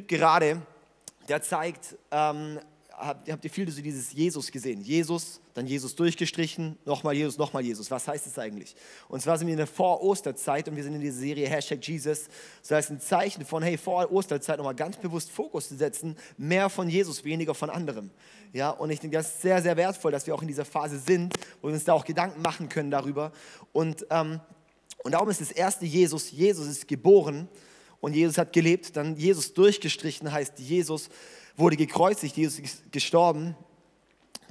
Clip gerade, der zeigt, ähm, habt, habt ihr viel so dieses Jesus gesehen? Jesus, dann Jesus durchgestrichen, nochmal Jesus, nochmal Jesus. Was heißt das eigentlich? Und zwar sind wir in der Vor-Osterzeit und wir sind in dieser Serie Hashtag Jesus. Das heißt, ein Zeichen von, hey, vor Osterzeit nochmal ganz bewusst Fokus zu setzen, mehr von Jesus, weniger von anderem. Ja, und ich denke, das ist sehr, sehr wertvoll, dass wir auch in dieser Phase sind, wo wir uns da auch Gedanken machen können darüber. Und, ähm, und darum ist das erste Jesus, Jesus ist geboren und Jesus hat gelebt. Dann Jesus durchgestrichen heißt, Jesus wurde gekreuzigt, Jesus ist gestorben.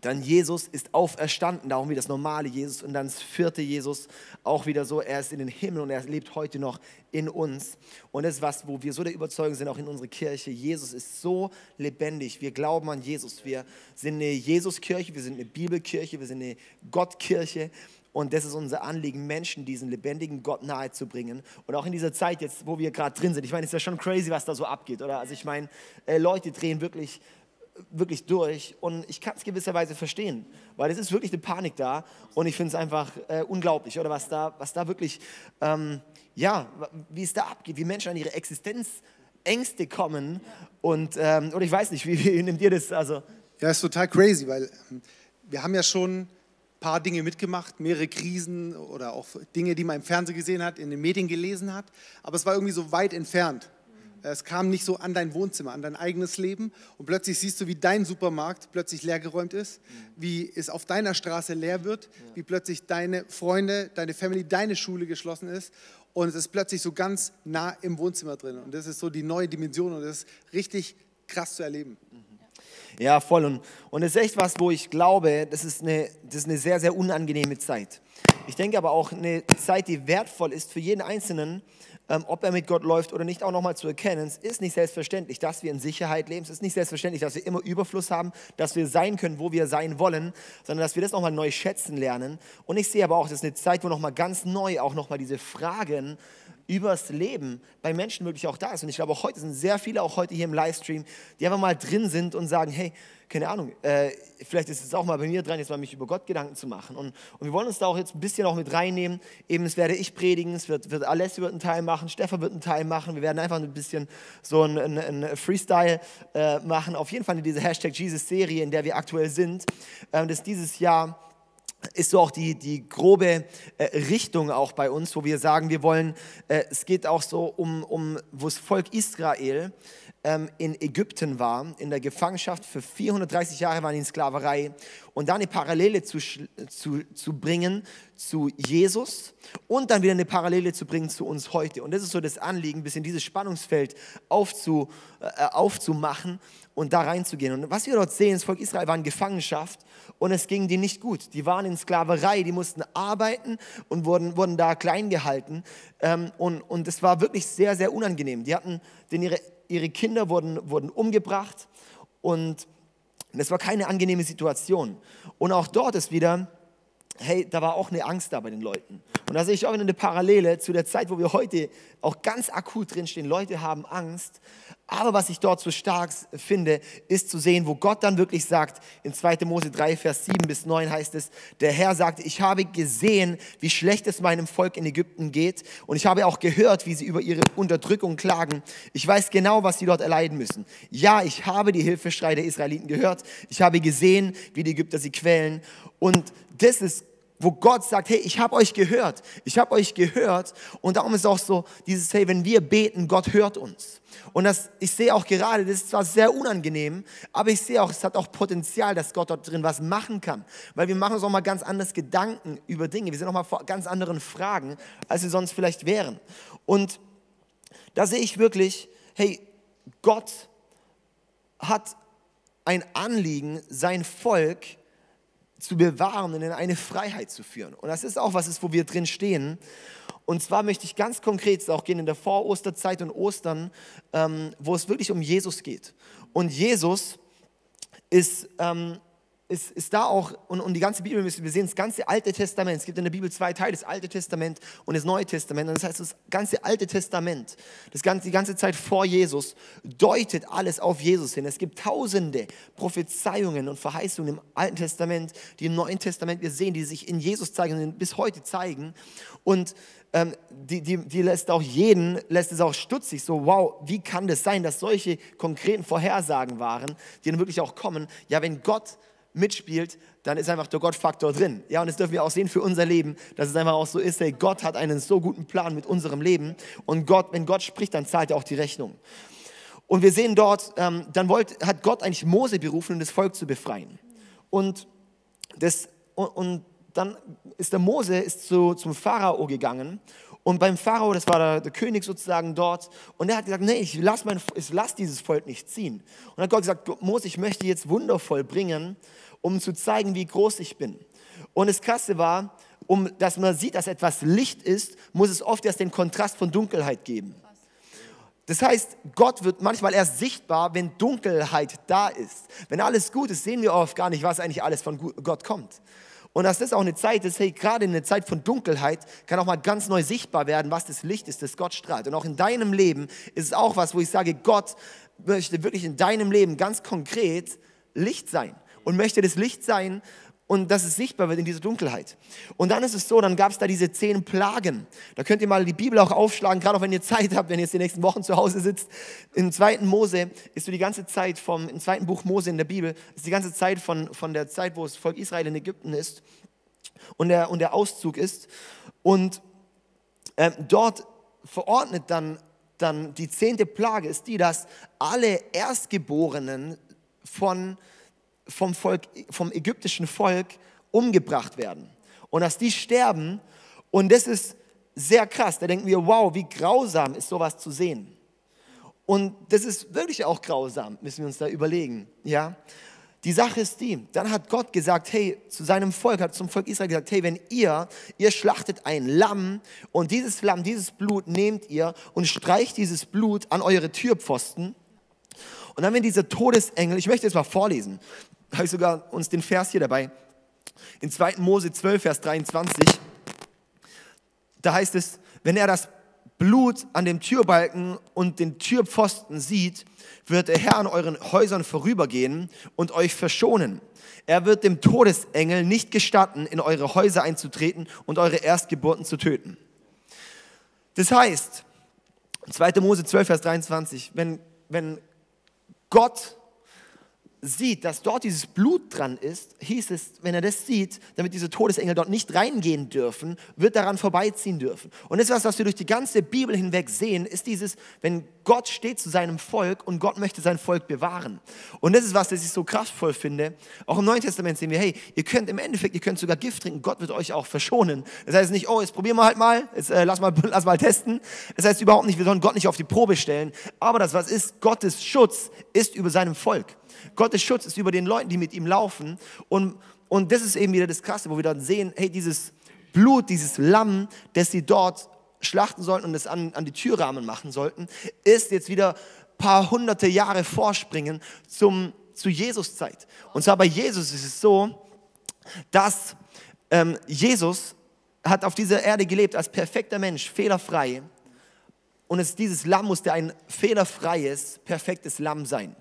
Dann Jesus ist auferstanden, darum wie das normale Jesus. Und dann das vierte Jesus auch wieder so, er ist in den Himmel und er lebt heute noch in uns. Und das ist was, wo wir so der Überzeugung sind, auch in unserer Kirche. Jesus ist so lebendig. Wir glauben an Jesus. Wir sind eine Jesuskirche, wir sind eine Bibelkirche, wir sind eine Gottkirche. Und das ist unser Anliegen, Menschen diesen lebendigen Gott nahe zu bringen. Und auch in dieser Zeit jetzt, wo wir gerade drin sind. Ich meine, es ist ja schon crazy, was da so abgeht, oder? Also ich meine, äh, Leute drehen wirklich, wirklich durch. Und ich kann es gewisserweise verstehen, weil es ist wirklich eine Panik da. Und ich finde es einfach äh, unglaublich, oder? Was da, was da wirklich, ähm, ja, wie es da abgeht, wie Menschen an ihre Existenzängste kommen. Und, ähm, oder ich weiß nicht, wie, wie nehmt ihr das? Also, ja, ist total crazy, weil ähm, wir haben ja schon paar Dinge mitgemacht, mehrere Krisen oder auch Dinge, die man im Fernsehen gesehen hat, in den Medien gelesen hat, aber es war irgendwie so weit entfernt. Es kam nicht so an dein Wohnzimmer, an dein eigenes Leben. Und plötzlich siehst du, wie dein Supermarkt plötzlich leergeräumt ist, wie es auf deiner Straße leer wird, wie plötzlich deine Freunde, deine Family, deine Schule geschlossen ist. Und es ist plötzlich so ganz nah im Wohnzimmer drin. Und das ist so die neue Dimension. Und das ist richtig krass zu erleben. Ja, voll. Und, und das ist echt was, wo ich glaube, das ist, eine, das ist eine sehr, sehr unangenehme Zeit. Ich denke aber auch eine Zeit, die wertvoll ist für jeden Einzelnen, ähm, ob er mit Gott läuft oder nicht, auch nochmal zu erkennen. Es ist nicht selbstverständlich, dass wir in Sicherheit leben. Es ist nicht selbstverständlich, dass wir immer Überfluss haben, dass wir sein können, wo wir sein wollen, sondern dass wir das nochmal neu schätzen lernen. Und ich sehe aber auch, das ist eine Zeit, wo nochmal ganz neu auch nochmal diese Fragen übers Leben bei Menschen wirklich auch da ist. Und ich glaube, auch heute sind sehr viele, auch heute hier im Livestream, die einfach mal drin sind und sagen, hey, keine Ahnung, äh, vielleicht ist es auch mal bei mir dran, jetzt mal mich über Gott Gedanken zu machen. Und, und wir wollen uns da auch jetzt ein bisschen auch mit reinnehmen. Eben, es werde ich predigen, es wird, wird Alessi wird einen Teil machen, Stefan wird einen Teil machen. Wir werden einfach ein bisschen so ein, ein, ein Freestyle äh, machen. Auf jeden Fall in dieser Hashtag Jesus-Serie, in der wir aktuell sind, äh, das dieses Jahr ist so auch die, die grobe äh, Richtung auch bei uns, wo wir sagen, wir wollen, äh, es geht auch so um, um wo das Volk Israel ähm, in Ägypten war, in der Gefangenschaft für 430 Jahre waren die in Sklaverei und dann eine Parallele zu, zu, zu bringen zu Jesus und dann wieder eine Parallele zu bringen zu uns heute. Und das ist so das Anliegen, ein bisschen dieses Spannungsfeld aufzu, äh, aufzumachen und da reinzugehen. Und was wir dort sehen, das Volk Israel war in Gefangenschaft und es ging denen nicht gut. Die waren in Sklaverei, die mussten arbeiten und wurden, wurden da klein gehalten. Ähm, und, und das war wirklich sehr, sehr unangenehm. Die hatten, denn ihre, ihre Kinder wurden, wurden umgebracht und das war keine angenehme Situation. Und auch dort ist wieder, hey, da war auch eine Angst da bei den Leuten. Und da sehe ich auch eine Parallele zu der Zeit, wo wir heute auch ganz akut drinstehen. Leute haben Angst. Aber was ich dort so stark finde, ist zu sehen, wo Gott dann wirklich sagt, in 2. Mose 3, Vers 7 bis 9 heißt es, der Herr sagte, ich habe gesehen, wie schlecht es meinem Volk in Ägypten geht. Und ich habe auch gehört, wie sie über ihre Unterdrückung klagen. Ich weiß genau, was sie dort erleiden müssen. Ja, ich habe die Hilfeschrei der Israeliten gehört. Ich habe gesehen, wie die Ägypter sie quälen. Und das ist wo Gott sagt, hey, ich habe euch gehört, ich habe euch gehört. Und darum ist auch so dieses, hey, wenn wir beten, Gott hört uns. Und das, ich sehe auch gerade, das ist zwar sehr unangenehm, aber ich sehe auch, es hat auch Potenzial, dass Gott dort drin was machen kann. Weil wir machen uns auch mal ganz anders Gedanken über Dinge. Wir sind auch mal vor ganz anderen Fragen, als wir sonst vielleicht wären. Und da sehe ich wirklich, hey, Gott hat ein Anliegen, sein Volk zu bewahren und in eine Freiheit zu führen. Und das ist auch was ist, wo wir drin stehen. Und zwar möchte ich ganz konkret auch gehen in der Vorosterzeit und Ostern, ähm, wo es wirklich um Jesus geht. Und Jesus ist ähm, ist, ist da auch, und, und die ganze Bibel, wir sehen das ganze Alte Testament, es gibt in der Bibel zwei Teile, das Alte Testament und das Neue Testament. Und das heißt, das ganze Alte Testament, das ganze, die ganze Zeit vor Jesus, deutet alles auf Jesus hin. Es gibt tausende Prophezeiungen und Verheißungen im Alten Testament, die im Neuen Testament wir sehen, die sich in Jesus zeigen und bis heute zeigen. Und ähm, die, die, die lässt auch jeden, lässt es auch stutzig, so wow, wie kann das sein, dass solche konkreten Vorhersagen waren, die dann wirklich auch kommen. Ja, wenn Gott mitspielt, dann ist einfach der Gottfaktor drin. Ja, und das dürfen wir auch sehen für unser Leben, dass es einfach auch so ist, hey, Gott hat einen so guten Plan mit unserem Leben und Gott, wenn Gott spricht, dann zahlt er auch die Rechnung. Und wir sehen dort, ähm, dann wollt, hat Gott eigentlich Mose berufen, um das Volk zu befreien. Und, das, und, und dann ist der Mose ist zu, zum Pharao gegangen und beim Pharao, das war der, der, König sozusagen dort, und er hat gesagt, nee, ich lasse lass dieses Volk nicht ziehen. Und dann hat Gott gesagt, Mose, ich möchte jetzt wundervoll bringen, um zu zeigen, wie groß ich bin. Und das Krasse war, um dass man sieht, dass etwas Licht ist, muss es oft erst den Kontrast von Dunkelheit geben. Das heißt, Gott wird manchmal erst sichtbar, wenn Dunkelheit da ist. Wenn alles gut ist, sehen wir oft gar nicht, was eigentlich alles von Gott kommt. Und dass das auch eine Zeit ist, hey, gerade in einer Zeit von Dunkelheit kann auch mal ganz neu sichtbar werden, was das Licht ist, das Gott strahlt. Und auch in deinem Leben ist es auch was, wo ich sage, Gott möchte wirklich in deinem Leben ganz konkret Licht sein und möchte das Licht sein und dass es sichtbar wird in dieser Dunkelheit. Und dann ist es so, dann gab es da diese zehn Plagen. Da könnt ihr mal die Bibel auch aufschlagen, gerade auch wenn ihr Zeit habt, wenn ihr jetzt die nächsten Wochen zu Hause sitzt. Im zweiten Mose ist so die ganze Zeit vom, im zweiten Buch Mose in der Bibel, ist die ganze Zeit von, von der Zeit, wo das Volk Israel in Ägypten ist und der, und der Auszug ist. Und äh, dort verordnet dann, dann die zehnte Plage ist die, dass alle Erstgeborenen von vom, Volk, vom ägyptischen Volk umgebracht werden. Und dass die sterben. Und das ist sehr krass. Da denken wir, wow, wie grausam ist sowas zu sehen. Und das ist wirklich auch grausam, müssen wir uns da überlegen. Ja? Die Sache ist die, dann hat Gott gesagt, hey, zu seinem Volk, hat zum Volk Israel gesagt, hey, wenn ihr, ihr schlachtet ein Lamm und dieses Lamm, dieses Blut nehmt ihr und streicht dieses Blut an eure Türpfosten. Und dann, wenn dieser Todesengel, ich möchte jetzt mal vorlesen, habe ich sogar uns den Vers hier dabei. In 2. Mose 12, Vers 23, da heißt es, wenn er das Blut an dem Türbalken und den Türpfosten sieht, wird der Herr an euren Häusern vorübergehen und euch verschonen. Er wird dem Todesengel nicht gestatten, in eure Häuser einzutreten und eure Erstgeburten zu töten. Das heißt, 2. Mose 12, Vers 23, wenn, wenn Gott sieht, dass dort dieses Blut dran ist, hieß es, wenn er das sieht, damit diese Todesengel dort nicht reingehen dürfen, wird daran vorbeiziehen dürfen. Und das was wir durch die ganze Bibel hinweg sehen, ist dieses, wenn Gott steht zu seinem Volk und Gott möchte sein Volk bewahren. Und das ist was, das ich so kraftvoll finde. Auch im Neuen Testament sehen wir, hey, ihr könnt im Endeffekt, ihr könnt sogar Gift trinken, Gott wird euch auch verschonen. Das heißt nicht, oh, jetzt probieren wir halt mal, jetzt äh, lass mal, lass mal testen. Das heißt überhaupt nicht, wir sollen Gott nicht auf die Probe stellen. Aber das, was ist, Gottes Schutz ist über seinem Volk. Gottes Schutz ist über den Leuten, die mit ihm laufen. Und, und das ist eben wieder das Krasse, wo wir dann sehen, hey, dieses Blut, dieses Lamm, das sie dort schlachten sollten und es an, an die Türrahmen machen sollten, ist jetzt wieder ein paar hunderte Jahre vorspringen zum, zu Jesus Zeit. Und zwar bei Jesus ist es so, dass ähm, Jesus hat auf dieser Erde gelebt als perfekter Mensch, fehlerfrei. Und es, dieses Lamm musste ein fehlerfreies, perfektes Lamm sein.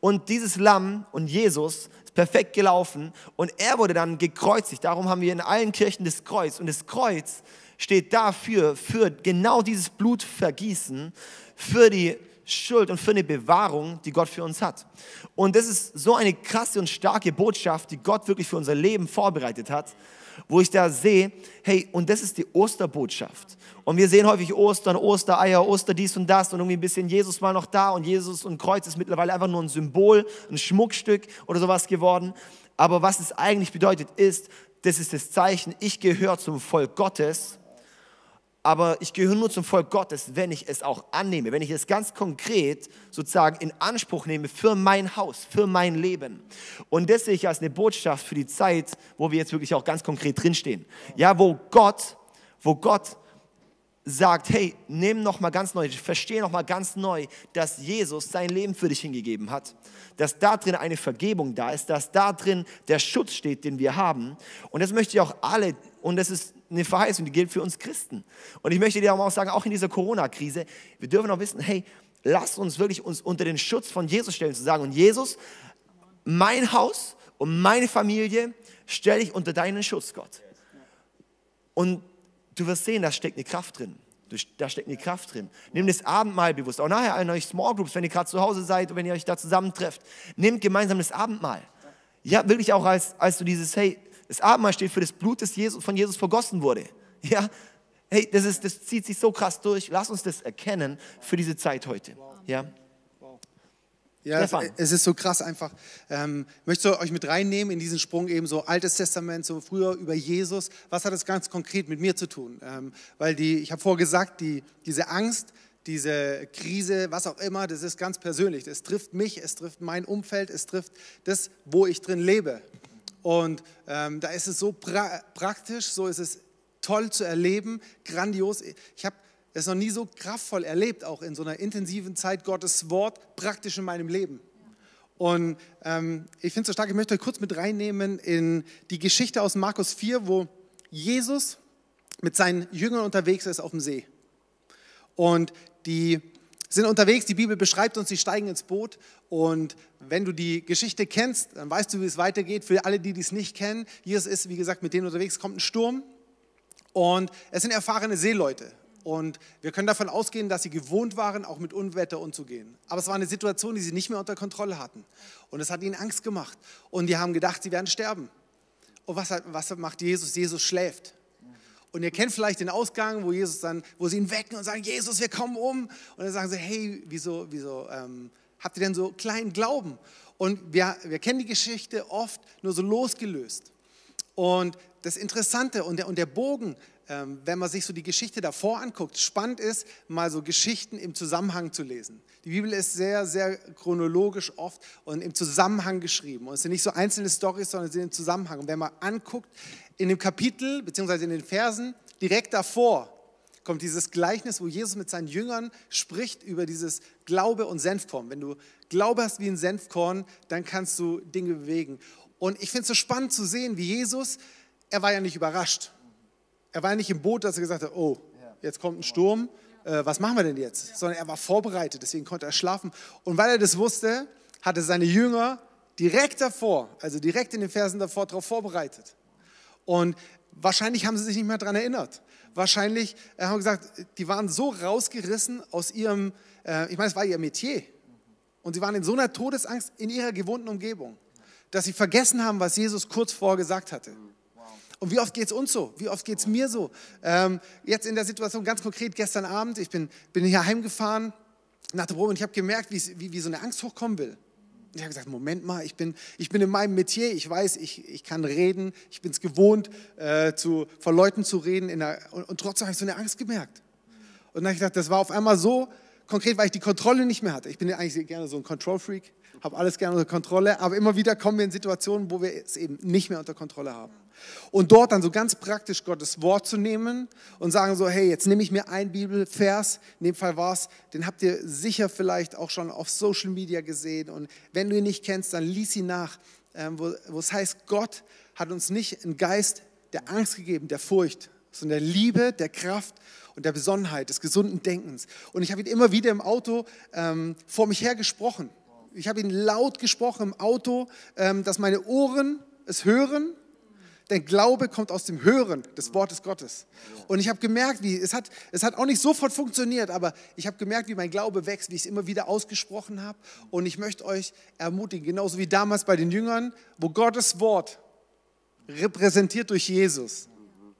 Und dieses Lamm und Jesus ist perfekt gelaufen und er wurde dann gekreuzigt. Darum haben wir in allen Kirchen das Kreuz. Und das Kreuz steht dafür, für genau dieses Blutvergießen, für die Schuld und für eine Bewahrung, die Gott für uns hat. Und das ist so eine krasse und starke Botschaft, die Gott wirklich für unser Leben vorbereitet hat, wo ich da sehe, hey, und das ist die Osterbotschaft. Und wir sehen häufig Ostern, Ostereier, Oster dies und das und irgendwie ein bisschen Jesus mal noch da und Jesus und Kreuz ist mittlerweile einfach nur ein Symbol, ein Schmuckstück oder sowas geworden. Aber was es eigentlich bedeutet ist, das ist das Zeichen, ich gehöre zum Volk Gottes, aber ich gehöre nur zum Volk Gottes, wenn ich es auch annehme, wenn ich es ganz konkret sozusagen in Anspruch nehme für mein Haus, für mein Leben. Und das sehe ich als eine Botschaft für die Zeit, wo wir jetzt wirklich auch ganz konkret drinstehen. Ja, wo Gott, wo Gott sagt, hey, nimm noch mal ganz neu, verstehe noch mal ganz neu, dass Jesus sein Leben für dich hingegeben hat, dass da drin eine Vergebung da ist, dass da drin der Schutz steht, den wir haben. Und das möchte ich auch alle, und das ist eine Verheißung, die gilt für uns Christen. Und ich möchte dir auch sagen, auch in dieser Corona-Krise, wir dürfen auch wissen, hey, lass uns wirklich uns unter den Schutz von Jesus stellen, zu sagen, und Jesus, mein Haus und meine Familie stelle ich unter deinen Schutz, Gott. Und du wirst sehen, da steckt eine Kraft drin. Da steckt eine Kraft drin. Nimm das Abendmahl bewusst. Auch nachher an euch Small Groups, wenn ihr gerade zu Hause seid und wenn ihr euch da zusammentrefft. Nehmt gemeinsam das Abendmahl. Ja, wirklich auch als, als du dieses, hey, das Abendmahl steht für das Blut, das Jesus, von Jesus vergossen wurde. Ja, hey, das, ist, das zieht sich so krass durch. Lass uns das erkennen für diese Zeit heute. Ja. Ja, es, es, ist so krass einfach. Ähm, möchtest du euch mit reinnehmen in diesen Sprung eben so Altes Testament, so früher über Jesus? Was hat das ganz konkret mit mir zu tun? Ähm, weil die, ich habe vorher gesagt, die, diese Angst, diese Krise, was auch immer, das ist ganz persönlich. Es trifft mich, es trifft mein Umfeld, es trifft das, wo ich drin lebe. Und ähm, da ist es so pra praktisch, so ist es toll zu erleben, grandios. Ich habe es noch nie so kraftvoll erlebt, auch in so einer intensiven Zeit Gottes Wort praktisch in meinem Leben. Und ähm, ich finde es so stark, ich möchte euch kurz mit reinnehmen in die Geschichte aus Markus 4, wo Jesus mit seinen Jüngern unterwegs ist auf dem See. Und die sind unterwegs, die Bibel beschreibt uns, sie steigen ins Boot und wenn du die Geschichte kennst, dann weißt du, wie es weitergeht. Für alle, die dies nicht kennen, Jesus ist, wie gesagt, mit denen unterwegs, kommt ein Sturm und es sind erfahrene Seeleute. Und wir können davon ausgehen, dass sie gewohnt waren, auch mit Unwetter umzugehen. Aber es war eine Situation, die sie nicht mehr unter Kontrolle hatten. Und es hat ihnen Angst gemacht. Und die haben gedacht, sie werden sterben. Und was, was macht Jesus? Jesus schläft. Und ihr kennt vielleicht den Ausgang, wo Jesus dann, wo sie ihn wecken und sagen, Jesus, wir kommen um. Und dann sagen sie, hey, wieso, wieso ähm, habt ihr denn so kleinen Glauben? Und wir, wir kennen die Geschichte oft nur so losgelöst. Und das Interessante und der, und der Bogen ähm, wenn man sich so die Geschichte davor anguckt, spannend ist, mal so Geschichten im Zusammenhang zu lesen. Die Bibel ist sehr, sehr chronologisch oft und im Zusammenhang geschrieben. Und es sind nicht so einzelne Storys, sondern es sind im Zusammenhang. Und wenn man anguckt, in dem Kapitel beziehungsweise in den Versen direkt davor kommt dieses Gleichnis, wo Jesus mit seinen Jüngern spricht über dieses Glaube und Senfkorn. Wenn du Glaube hast wie ein Senfkorn, dann kannst du Dinge bewegen. Und ich finde es so spannend zu sehen, wie Jesus, er war ja nicht überrascht. Er war nicht im Boot, dass er gesagt hat, oh, jetzt kommt ein Sturm, äh, was machen wir denn jetzt? Sondern er war vorbereitet, deswegen konnte er schlafen. Und weil er das wusste, hatte seine Jünger direkt davor, also direkt in den Versen davor, darauf vorbereitet. Und wahrscheinlich haben sie sich nicht mehr daran erinnert. Wahrscheinlich äh, haben gesagt, die waren so rausgerissen aus ihrem, äh, ich meine, es war ihr Metier. Und sie waren in so einer Todesangst in ihrer gewohnten Umgebung, dass sie vergessen haben, was Jesus kurz vorher gesagt hatte. Und wie oft geht es uns so? Wie oft geht es mir so? Ähm, jetzt in der Situation ganz konkret gestern Abend, ich bin, bin hier heimgefahren nach der Probe und ich habe gemerkt, wie, wie, wie so eine Angst hochkommen will. Ich habe gesagt, Moment mal, ich bin, ich bin in meinem Metier, ich weiß, ich, ich kann reden, ich bin es gewohnt, äh, zu, vor Leuten zu reden der, und, und, trotzdem habe ich so eine Angst gemerkt. Und dann habe ich gedacht, das war auf einmal so konkret, weil ich die Kontrolle nicht mehr hatte. Ich bin ja eigentlich gerne so ein Control-Freak, habe alles gerne unter Kontrolle, aber immer wieder kommen wir in Situationen, wo wir es eben nicht mehr unter Kontrolle haben. Und dort dann so ganz praktisch Gottes Wort zu nehmen und sagen so, hey, jetzt nehme ich mir einen Bibelvers, in dem Fall war es, den habt ihr sicher vielleicht auch schon auf Social Media gesehen und wenn du ihn nicht kennst, dann lies ihn nach, ähm, wo, wo es heißt, Gott hat uns nicht einen Geist der Angst gegeben, der Furcht, sondern der Liebe, der Kraft und der Besonnenheit, des gesunden Denkens. Und ich habe ihn immer wieder im Auto ähm, vor mich her gesprochen. Ich habe ihn laut gesprochen im Auto, ähm, dass meine Ohren es hören denn Glaube kommt aus dem Hören des Wortes Gottes. Und ich habe gemerkt, wie es hat, es hat auch nicht sofort funktioniert, aber ich habe gemerkt, wie mein Glaube wächst, wie ich es immer wieder ausgesprochen habe. Und ich möchte euch ermutigen, genauso wie damals bei den Jüngern, wo Gottes Wort repräsentiert durch Jesus.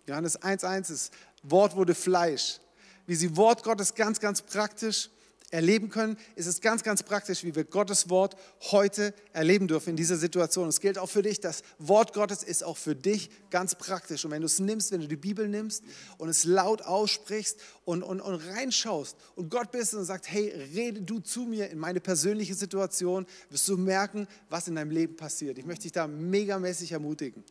Johannes 1,1 ist, Wort wurde Fleisch. Wie sie Wort Gottes ganz, ganz praktisch erleben können, ist es ganz, ganz praktisch, wie wir Gottes Wort heute erleben dürfen in dieser Situation. Es gilt auch für dich, das Wort Gottes ist auch für dich ganz praktisch. Und wenn du es nimmst, wenn du die Bibel nimmst und es laut aussprichst und, und, und reinschaust und Gott bist und sagst, hey, rede du zu mir in meine persönliche Situation, wirst du merken, was in deinem Leben passiert. Ich möchte dich da megamäßig ermutigen.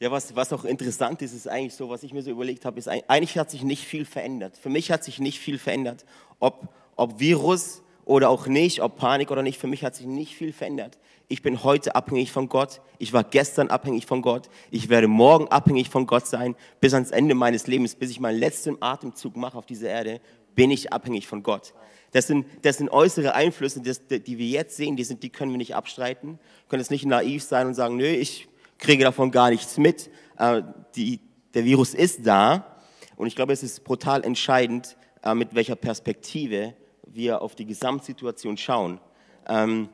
Ja, was, was auch interessant ist, ist eigentlich so, was ich mir so überlegt habe, ist, eigentlich hat sich nicht viel verändert. Für mich hat sich nicht viel verändert. Ob, ob Virus oder auch nicht, ob Panik oder nicht, für mich hat sich nicht viel verändert. Ich bin heute abhängig von Gott. Ich war gestern abhängig von Gott. Ich werde morgen abhängig von Gott sein. Bis ans Ende meines Lebens, bis ich meinen letzten Atemzug mache auf dieser Erde, bin ich abhängig von Gott. Das sind, das sind äußere Einflüsse, das, die wir jetzt sehen, die, sind, die können wir nicht abstreiten. Wir können jetzt nicht naiv sein und sagen, nö, ich kriege davon gar nichts mit. äh, die, der Virus ist da. Und ich glaube, es ist brutal entscheidend, äh, mit welcher Perspektive wir auf die Gesamtsituation schauen. Ähm,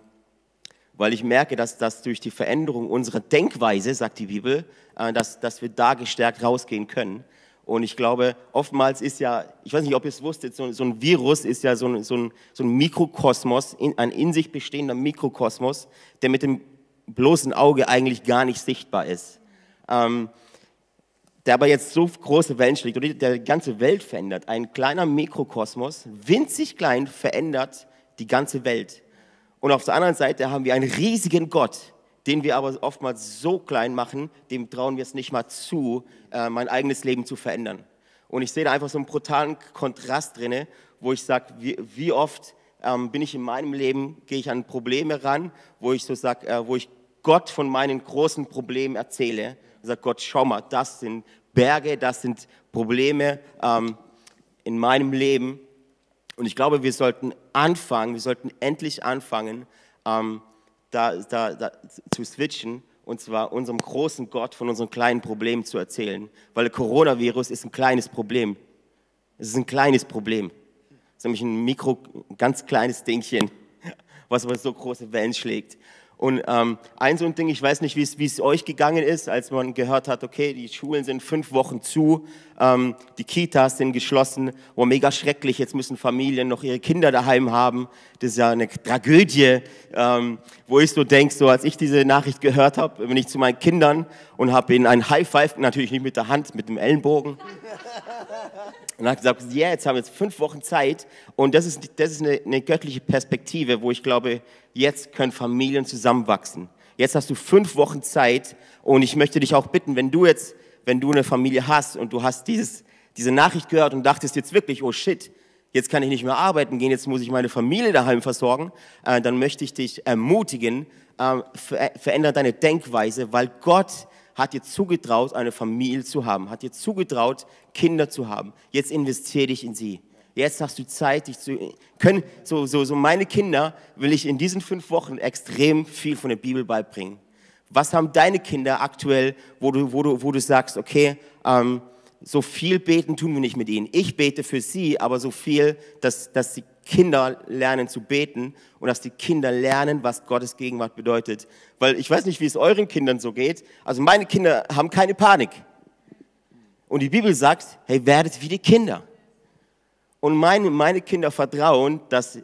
weil ich merke, dass das durch die Veränderung unserer Denkweise, sagt die Bibel, äh, dass, dass wir da gestärkt rausgehen können. Und ich glaube, oftmals ist ja, ich weiß nicht, ob ihr es wusstet, so, so ein Virus ist ja so ein, so ein, so ein Mikrokosmos, in, ein in sich bestehender Mikrokosmos, der mit dem bloßen Auge eigentlich gar nicht sichtbar ist. Ähm, der aber jetzt so große Wellen schlägt und der die ganze Welt verändert. Ein kleiner Mikrokosmos, winzig klein, verändert die ganze Welt. Und auf der anderen Seite haben wir einen riesigen Gott, den wir aber oftmals so klein machen, dem trauen wir es nicht mal zu, äh, mein eigenes Leben zu verändern. Und ich sehe da einfach so einen brutalen Kontrast drin, wo ich sage, wie, wie, oft ähm, bin ich in meinem Leben, gehe ich an Probleme ran, wo ich so sage, äh, wo ich Gott von meinen großen Problemen erzähle. Sage, Gott, schau mal, das sind Berge, das sind Probleme ähm, in meinem Leben. Und ich glaube, wir sollten anfangen, wir sollten endlich anfangen, ähm, da, da, da zu switchen und zwar unserem großen Gott von unseren kleinen Problemen zu erzählen. Weil Coronavirus ist ein kleines Problem. Es ist ein kleines Problem. Es ist nämlich ein Mikro, ganz kleines Dingchen, was aber so große Wellen schlägt. Und ähm, ein so ein Ding, ich weiß nicht, wie es euch gegangen ist, als man gehört hat, okay, die Schulen sind fünf Wochen zu, ähm, die Kitas sind geschlossen, oh, mega schrecklich, jetzt müssen Familien noch ihre Kinder daheim haben. Das ist ja eine Tragödie, ähm, wo ich so denke, so als ich diese Nachricht gehört habe, bin ich zu meinen Kindern und habe ihnen ein High Five, natürlich nicht mit der Hand, mit dem Ellenbogen. Und hat gesagt, ja, yeah, jetzt haben wir jetzt fünf Wochen Zeit. Und das ist, das ist eine, eine göttliche Perspektive, wo ich glaube, jetzt können Familien zusammenwachsen. Jetzt hast du fünf Wochen Zeit und ich möchte dich auch bitten, wenn du jetzt, wenn du eine Familie hast und du hast dieses, diese Nachricht gehört und dachtest jetzt wirklich, oh shit, jetzt kann ich nicht mehr arbeiten gehen, jetzt muss ich meine Familie daheim versorgen, äh, dann möchte ich dich ermutigen, äh, ver verändere deine Denkweise, weil Gott hat dir zugetraut, eine Familie zu haben, hat dir zugetraut, Kinder zu haben. Jetzt investiere dich in sie. Jetzt hast du Zeit, dich zu können. So, so, so meine Kinder will ich in diesen fünf Wochen extrem viel von der Bibel beibringen. Was haben deine Kinder aktuell, wo du, wo du, wo du sagst, okay, ähm, so viel beten tun wir nicht mit ihnen. Ich bete für sie, aber so viel, dass, dass die Kinder lernen zu beten und dass die Kinder lernen, was Gottes Gegenwart bedeutet. Weil ich weiß nicht, wie es euren Kindern so geht. Also meine Kinder haben keine Panik. Und die Bibel sagt, hey, werdet wie die Kinder. Und meine, meine Kinder vertrauen, dass,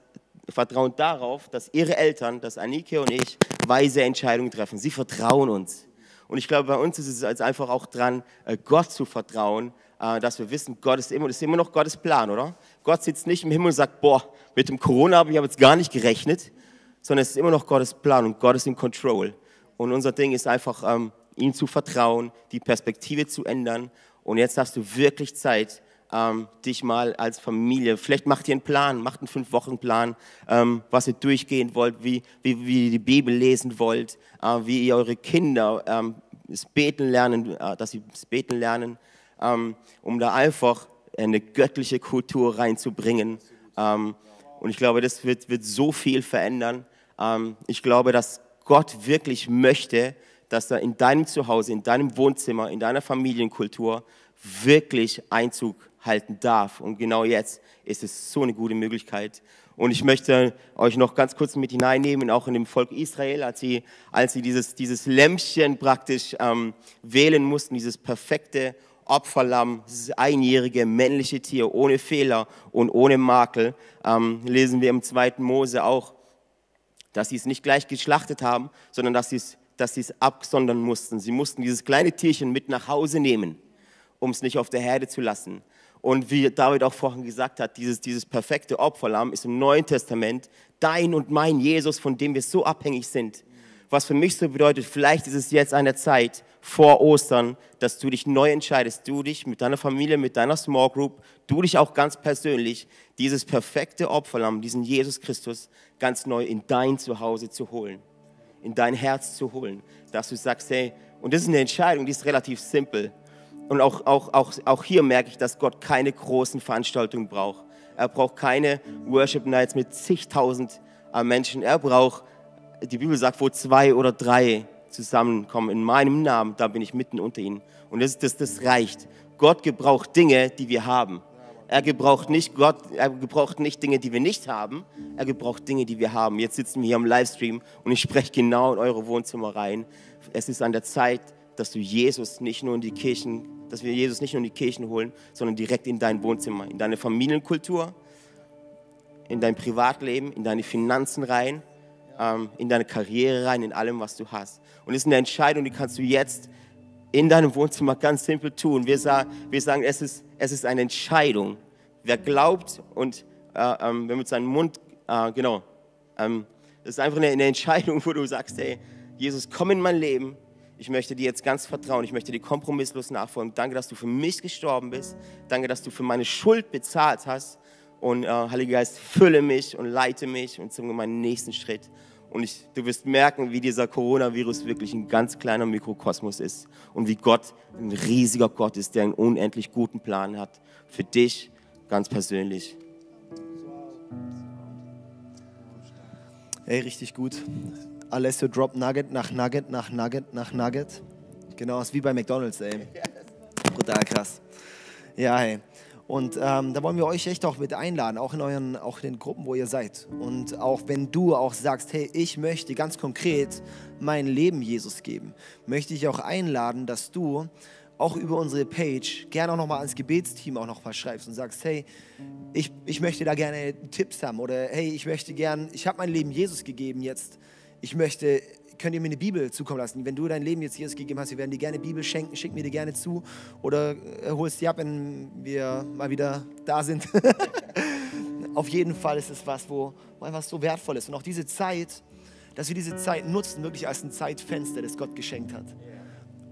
vertrauen darauf, dass ihre Eltern, dass Anike und ich, weise Entscheidungen treffen. Sie vertrauen uns. Und ich glaube, bei uns ist es einfach auch dran, äh, Gott zu vertrauen, äh, dass wir wissen, Gott ist immer, ist immer noch Gottes Plan, oder? Gott sitzt nicht im Himmel und sagt, boah, mit dem Corona habe ich jetzt gar nicht gerechnet, sondern es ist immer noch Gottes Plan und Gott ist in Control. Und unser Ding ist einfach, ähm, ihm zu vertrauen, die Perspektive zu ändern. Und jetzt hast du wirklich Zeit, ähm, dich mal als Familie, vielleicht macht ihr einen Plan, macht einen Fünf-Wochen-Plan, ähm, was ihr durchgehen wollt, wie, wie, wie ihr die Bibel lesen wollt, äh, wie ihr eure Kinder ähm, das Beten lernen, äh, dass sie das Beten lernen, ähm, um da einfach eine göttliche Kultur reinzubringen. Ähm, und ich glaube, das wird, wird so viel verändern. Ähm, ich glaube, dass Gott wirklich möchte, dass er in deinem Zuhause, in deinem Wohnzimmer, in deiner Familienkultur wirklich Einzug halten darf. Und genau jetzt ist es so eine gute Möglichkeit. Und ich möchte euch noch ganz kurz mit hineinnehmen, auch in dem Volk Israel, als sie, als sie dieses, dieses Lämpchen praktisch ähm, wählen mussten, dieses perfekte Opferlamm, dieses einjährige männliche Tier ohne Fehler und ohne Makel, ähm, lesen wir im zweiten Mose auch, dass sie es nicht gleich geschlachtet haben, sondern dass sie es, dass sie es absondern mussten. Sie mussten dieses kleine Tierchen mit nach Hause nehmen, um es nicht auf der Herde zu lassen. Und wie David auch vorhin gesagt hat, dieses, dieses perfekte Opferlamm ist im Neuen Testament dein und mein Jesus, von dem wir so abhängig sind. Was für mich so bedeutet, vielleicht ist es jetzt an der Zeit vor Ostern, dass du dich neu entscheidest, du dich mit deiner Familie, mit deiner Small Group, du dich auch ganz persönlich, dieses perfekte Opferlamm, diesen Jesus Christus ganz neu in dein Zuhause zu holen, in dein Herz zu holen, dass du sagst, hey, und das ist eine Entscheidung, die ist relativ simpel. Und auch, auch, auch, auch hier merke ich, dass Gott keine großen Veranstaltungen braucht. Er braucht keine Worship Nights mit zigtausend äh, Menschen. Er braucht, die Bibel sagt, wo zwei oder drei zusammenkommen in meinem Namen, da bin ich mitten unter ihnen. Und das, das, das reicht. Gott gebraucht Dinge, die wir haben. Er gebraucht nicht Gott, er gebraucht nicht Dinge, die wir nicht haben. Er gebraucht Dinge, die wir haben. Jetzt sitzen wir hier am Livestream und ich spreche genau in eure Wohnzimmer rein. Es ist an der Zeit, dass du Jesus nicht nur in die Kirchen, dass wir Jesus nicht nur in die Kirchen holen, sondern direkt in dein Wohnzimmer, in deine Familienkultur, in dein Privatleben, in deine Finanzen rein, ähm, in deine Karriere rein, in allem, was du hast. Und es ist eine Entscheidung, die kannst du jetzt in deinem Wohnzimmer ganz simpel tun. Wir, sagen, wir sagen, es ist, es ist eine Entscheidung. Wer glaubt und äh, ähm, wenn mit seinem Mund, äh, genau, ähm, das ist einfach eine, eine Entscheidung, wo du sagst, hey, Jesus, komm in mein Leben. Ich möchte dir jetzt ganz vertrauen. Ich möchte dir kompromisslos nachfolgen. Danke, dass du für mich gestorben bist. Danke, dass du für meine Schuld bezahlt hast. Und äh, Heiliger Geist, fülle mich und leite mich und zu meinen nächsten Schritt. Und ich, du wirst merken, wie dieser Coronavirus wirklich ein ganz kleiner Mikrokosmos ist und wie Gott ein riesiger Gott ist, der einen unendlich guten Plan hat für dich ganz persönlich. Ey, richtig gut. Alessio drop Nugget nach Nugget nach Nugget nach Nugget. Genau, ist wie bei McDonalds, ey. Brutal krass. Ja, hey. Und ähm, da wollen wir euch echt auch mit einladen, auch in euren, auch in den Gruppen, wo ihr seid. Und auch wenn du auch sagst, hey, ich möchte ganz konkret mein Leben Jesus geben, möchte ich auch einladen, dass du auch über unsere Page gerne auch nochmal ans Gebetsteam auch nochmal schreibst und sagst, hey, ich, ich möchte da gerne Tipps haben oder hey, ich möchte gern, ich habe mein Leben Jesus gegeben jetzt, ich möchte könnt ihr mir eine Bibel zukommen lassen. Wenn du dein Leben jetzt Jesus gegeben hast, wir werden dir gerne Bibel schenken, schick mir die gerne zu oder äh, holst die ab, wenn wir mal wieder da sind. Auf jeden Fall ist es was, wo, wo einfach so wertvoll ist. Und auch diese Zeit, dass wir diese Zeit nutzen, wirklich als ein Zeitfenster, das Gott geschenkt hat.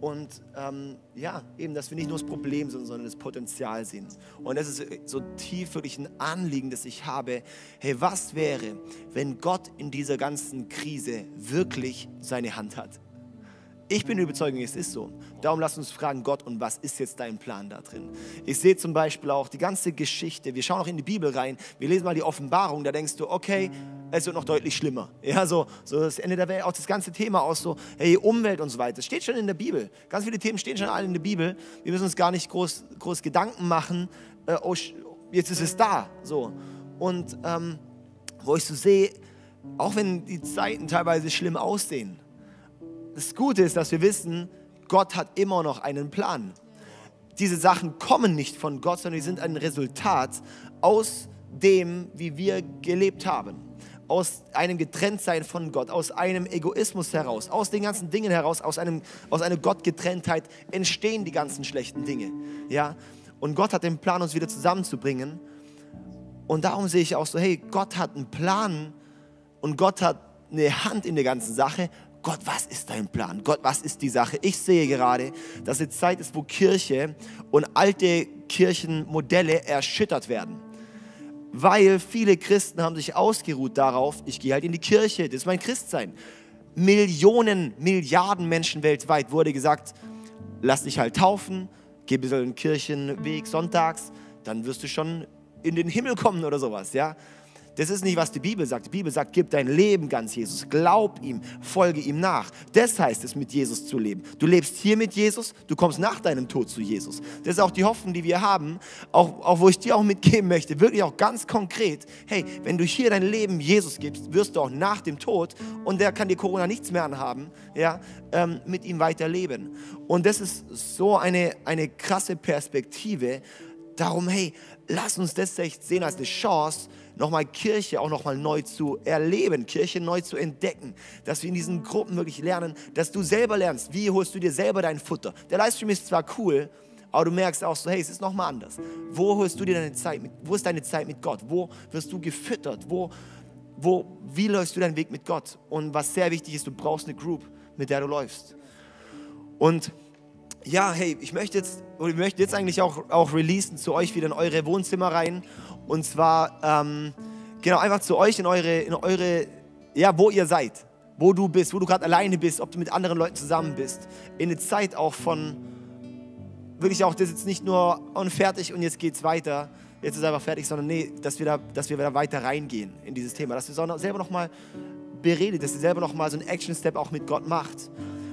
Und ähm, ja, eben, dass wir nicht nur das Problem sind, sondern das Potenzial sehen. Und das ist so tief wirklich ein Anliegen, das ich habe. Hey, was wäre, wenn Gott in dieser ganzen Krise wirklich seine Hand hat? Ich bin überzeugt, es ist so. Darum lass uns fragen, Gott, und was ist jetzt dein Plan da drin? Ich sehe zum Beispiel auch die ganze Geschichte, wir schauen auch in die Bibel rein, wir lesen mal die Offenbarung, da denkst du, okay, es wird noch deutlich schlimmer. Ja, so, so das Ende der Welt, auch das ganze Thema aus so, hey, Umwelt und so weiter. Das steht schon in der Bibel. Ganz viele Themen stehen schon alle in der Bibel. Wir müssen uns gar nicht groß, groß Gedanken machen, äh, oh, jetzt ist es da. So. Und ähm, wo ich so sehe, auch wenn die Zeiten teilweise schlimm aussehen, das Gute ist, dass wir wissen, Gott hat immer noch einen Plan. Diese Sachen kommen nicht von Gott, sondern die sind ein Resultat aus dem, wie wir gelebt haben. Aus einem Getrenntsein von Gott, aus einem Egoismus heraus, aus den ganzen Dingen heraus, aus, einem, aus einer Gottgetrenntheit entstehen die ganzen schlechten Dinge. Ja? Und Gott hat den Plan, uns wieder zusammenzubringen. Und darum sehe ich auch so, hey, Gott hat einen Plan und Gott hat eine Hand in der ganzen Sache Gott, was ist dein Plan? Gott, was ist die Sache? Ich sehe gerade, dass es Zeit ist, wo Kirche und alte Kirchenmodelle erschüttert werden. Weil viele Christen haben sich ausgeruht darauf, ich gehe halt in die Kirche, das ist mein Christsein. Millionen, Milliarden Menschen weltweit wurde gesagt, lass dich halt taufen, geh bis in den Kirchenweg sonntags, dann wirst du schon in den Himmel kommen oder sowas, ja. Das ist nicht, was die Bibel sagt. Die Bibel sagt, gib dein Leben ganz Jesus, glaub ihm, folge ihm nach. Das heißt es, mit Jesus zu leben. Du lebst hier mit Jesus, du kommst nach deinem Tod zu Jesus. Das ist auch die Hoffnung, die wir haben, auch, auch wo ich dir auch mitgeben möchte, wirklich auch ganz konkret. Hey, wenn du hier dein Leben Jesus gibst, wirst du auch nach dem Tod, und der kann dir Corona nichts mehr anhaben, ja, ähm, mit ihm weiterleben. Und das ist so eine, eine krasse Perspektive. Darum, hey, lass uns das echt sehen als eine Chance, nochmal Kirche auch nochmal neu zu erleben, Kirche neu zu entdecken, dass wir in diesen Gruppen wirklich lernen, dass du selber lernst, wie holst du dir selber dein Futter. Der Livestream ist zwar cool, aber du merkst auch so, hey, es ist nochmal anders. Wo holst du dir deine Zeit mit, wo ist deine Zeit mit Gott? Wo wirst du gefüttert? Wo, wo, wie läufst du deinen Weg mit Gott? Und was sehr wichtig ist, du brauchst eine Group, mit der du läufst. Und ja, hey, ich möchte jetzt, ich möchte jetzt eigentlich auch, auch releasen zu euch wieder in eure Wohnzimmer rein. Und zwar, ähm, genau, einfach zu euch in eure, in eure, ja, wo ihr seid, wo du bist, wo du gerade alleine bist, ob du mit anderen Leuten zusammen bist. In eine Zeit auch von, wirklich auch, das ist jetzt nicht nur und fertig und jetzt geht's weiter, jetzt ist einfach fertig, sondern nee, dass wir da, dass wir da weiter reingehen in dieses Thema, dass du selber nochmal beredet, dass du selber nochmal so einen Action-Step auch mit Gott macht.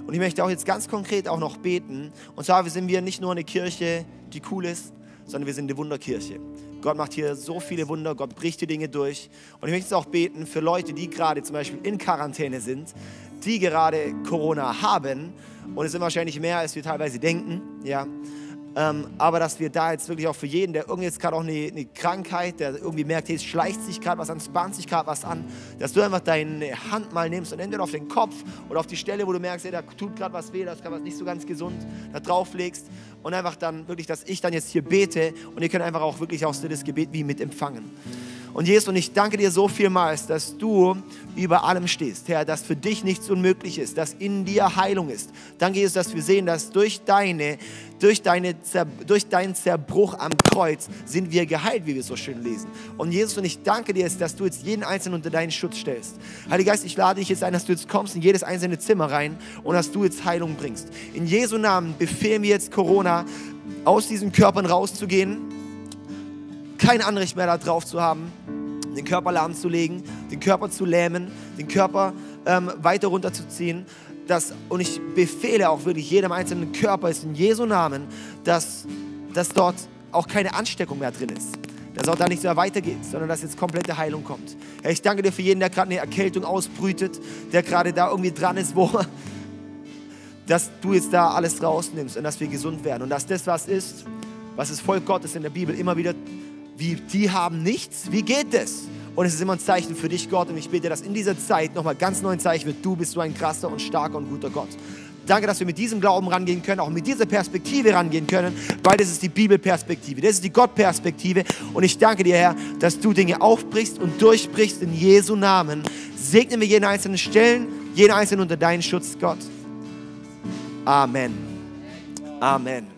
Und ich möchte auch jetzt ganz konkret auch noch beten. Und zwar sind wir nicht nur eine Kirche, die cool ist, sondern wir sind eine Wunderkirche. Gott macht hier so viele Wunder, Gott bricht die Dinge durch. Und ich möchte jetzt auch beten für Leute, die gerade zum Beispiel in Quarantäne sind, die gerade Corona haben. Und es sind wahrscheinlich mehr, als wir teilweise denken. Ja. Ähm, aber dass wir da jetzt wirklich auch für jeden, der irgendwie jetzt gerade auch eine, eine, Krankheit, der irgendwie merkt, hey, es schleicht sich gerade was an, es bahnt sich gerade was an, dass du einfach deine Hand mal nimmst und entweder auf den Kopf oder auf die Stelle, wo du merkst, hey, da tut gerade was weh, da ist gerade was nicht so ganz gesund, da drauflegst und einfach dann wirklich, dass ich dann jetzt hier bete und ihr könnt einfach auch wirklich auch das Gebet wie mit empfangen. Und Jesus, und ich danke dir so vielmals, dass du über allem stehst, Herr, dass für dich nichts unmöglich ist, dass in dir Heilung ist. Danke, Jesus, dass wir sehen, dass durch, deine, durch, deine, durch deinen Zerbruch am Kreuz sind wir geheilt, wie wir so schön lesen. Und Jesus, und ich danke dir, dass du jetzt jeden Einzelnen unter deinen Schutz stellst. Heiliger Geist, ich lade dich jetzt ein, dass du jetzt kommst in jedes einzelne Zimmer rein und dass du jetzt Heilung bringst. In Jesu Namen befehlen wir jetzt Corona, aus diesen Körpern rauszugehen kein Anrecht mehr darauf zu haben, den Körper lahmzulegen, den Körper zu lähmen, den Körper ähm, weiter runterzuziehen. Das, und ich befehle auch wirklich jedem einzelnen Körper ist in Jesu Namen, dass, dass dort auch keine Ansteckung mehr drin ist. Dass auch da nicht so weitergeht, sondern dass jetzt komplette Heilung kommt. Herr, ich danke dir für jeden, der gerade eine Erkältung ausbrütet, der gerade da irgendwie dran ist, wo, dass du jetzt da alles rausnimmst und dass wir gesund werden. Und dass das was ist, was das Volk Gottes in der Bibel immer wieder wie die haben nichts, wie geht es? Und es ist immer ein Zeichen für dich, Gott. Und ich bete, dass in dieser Zeit nochmal ganz neu ein Zeichen wird. Du bist so ein krasser und starker und guter Gott. Danke, dass wir mit diesem Glauben rangehen können, auch mit dieser Perspektive rangehen können, weil das ist die Bibelperspektive, das ist die Gottperspektive. Und ich danke dir, Herr, dass du Dinge aufbrichst und durchbrichst in Jesu Namen. Segne mir jeden einzelnen Stellen, jeden einzelnen unter deinen Schutz, Gott. Amen. Amen.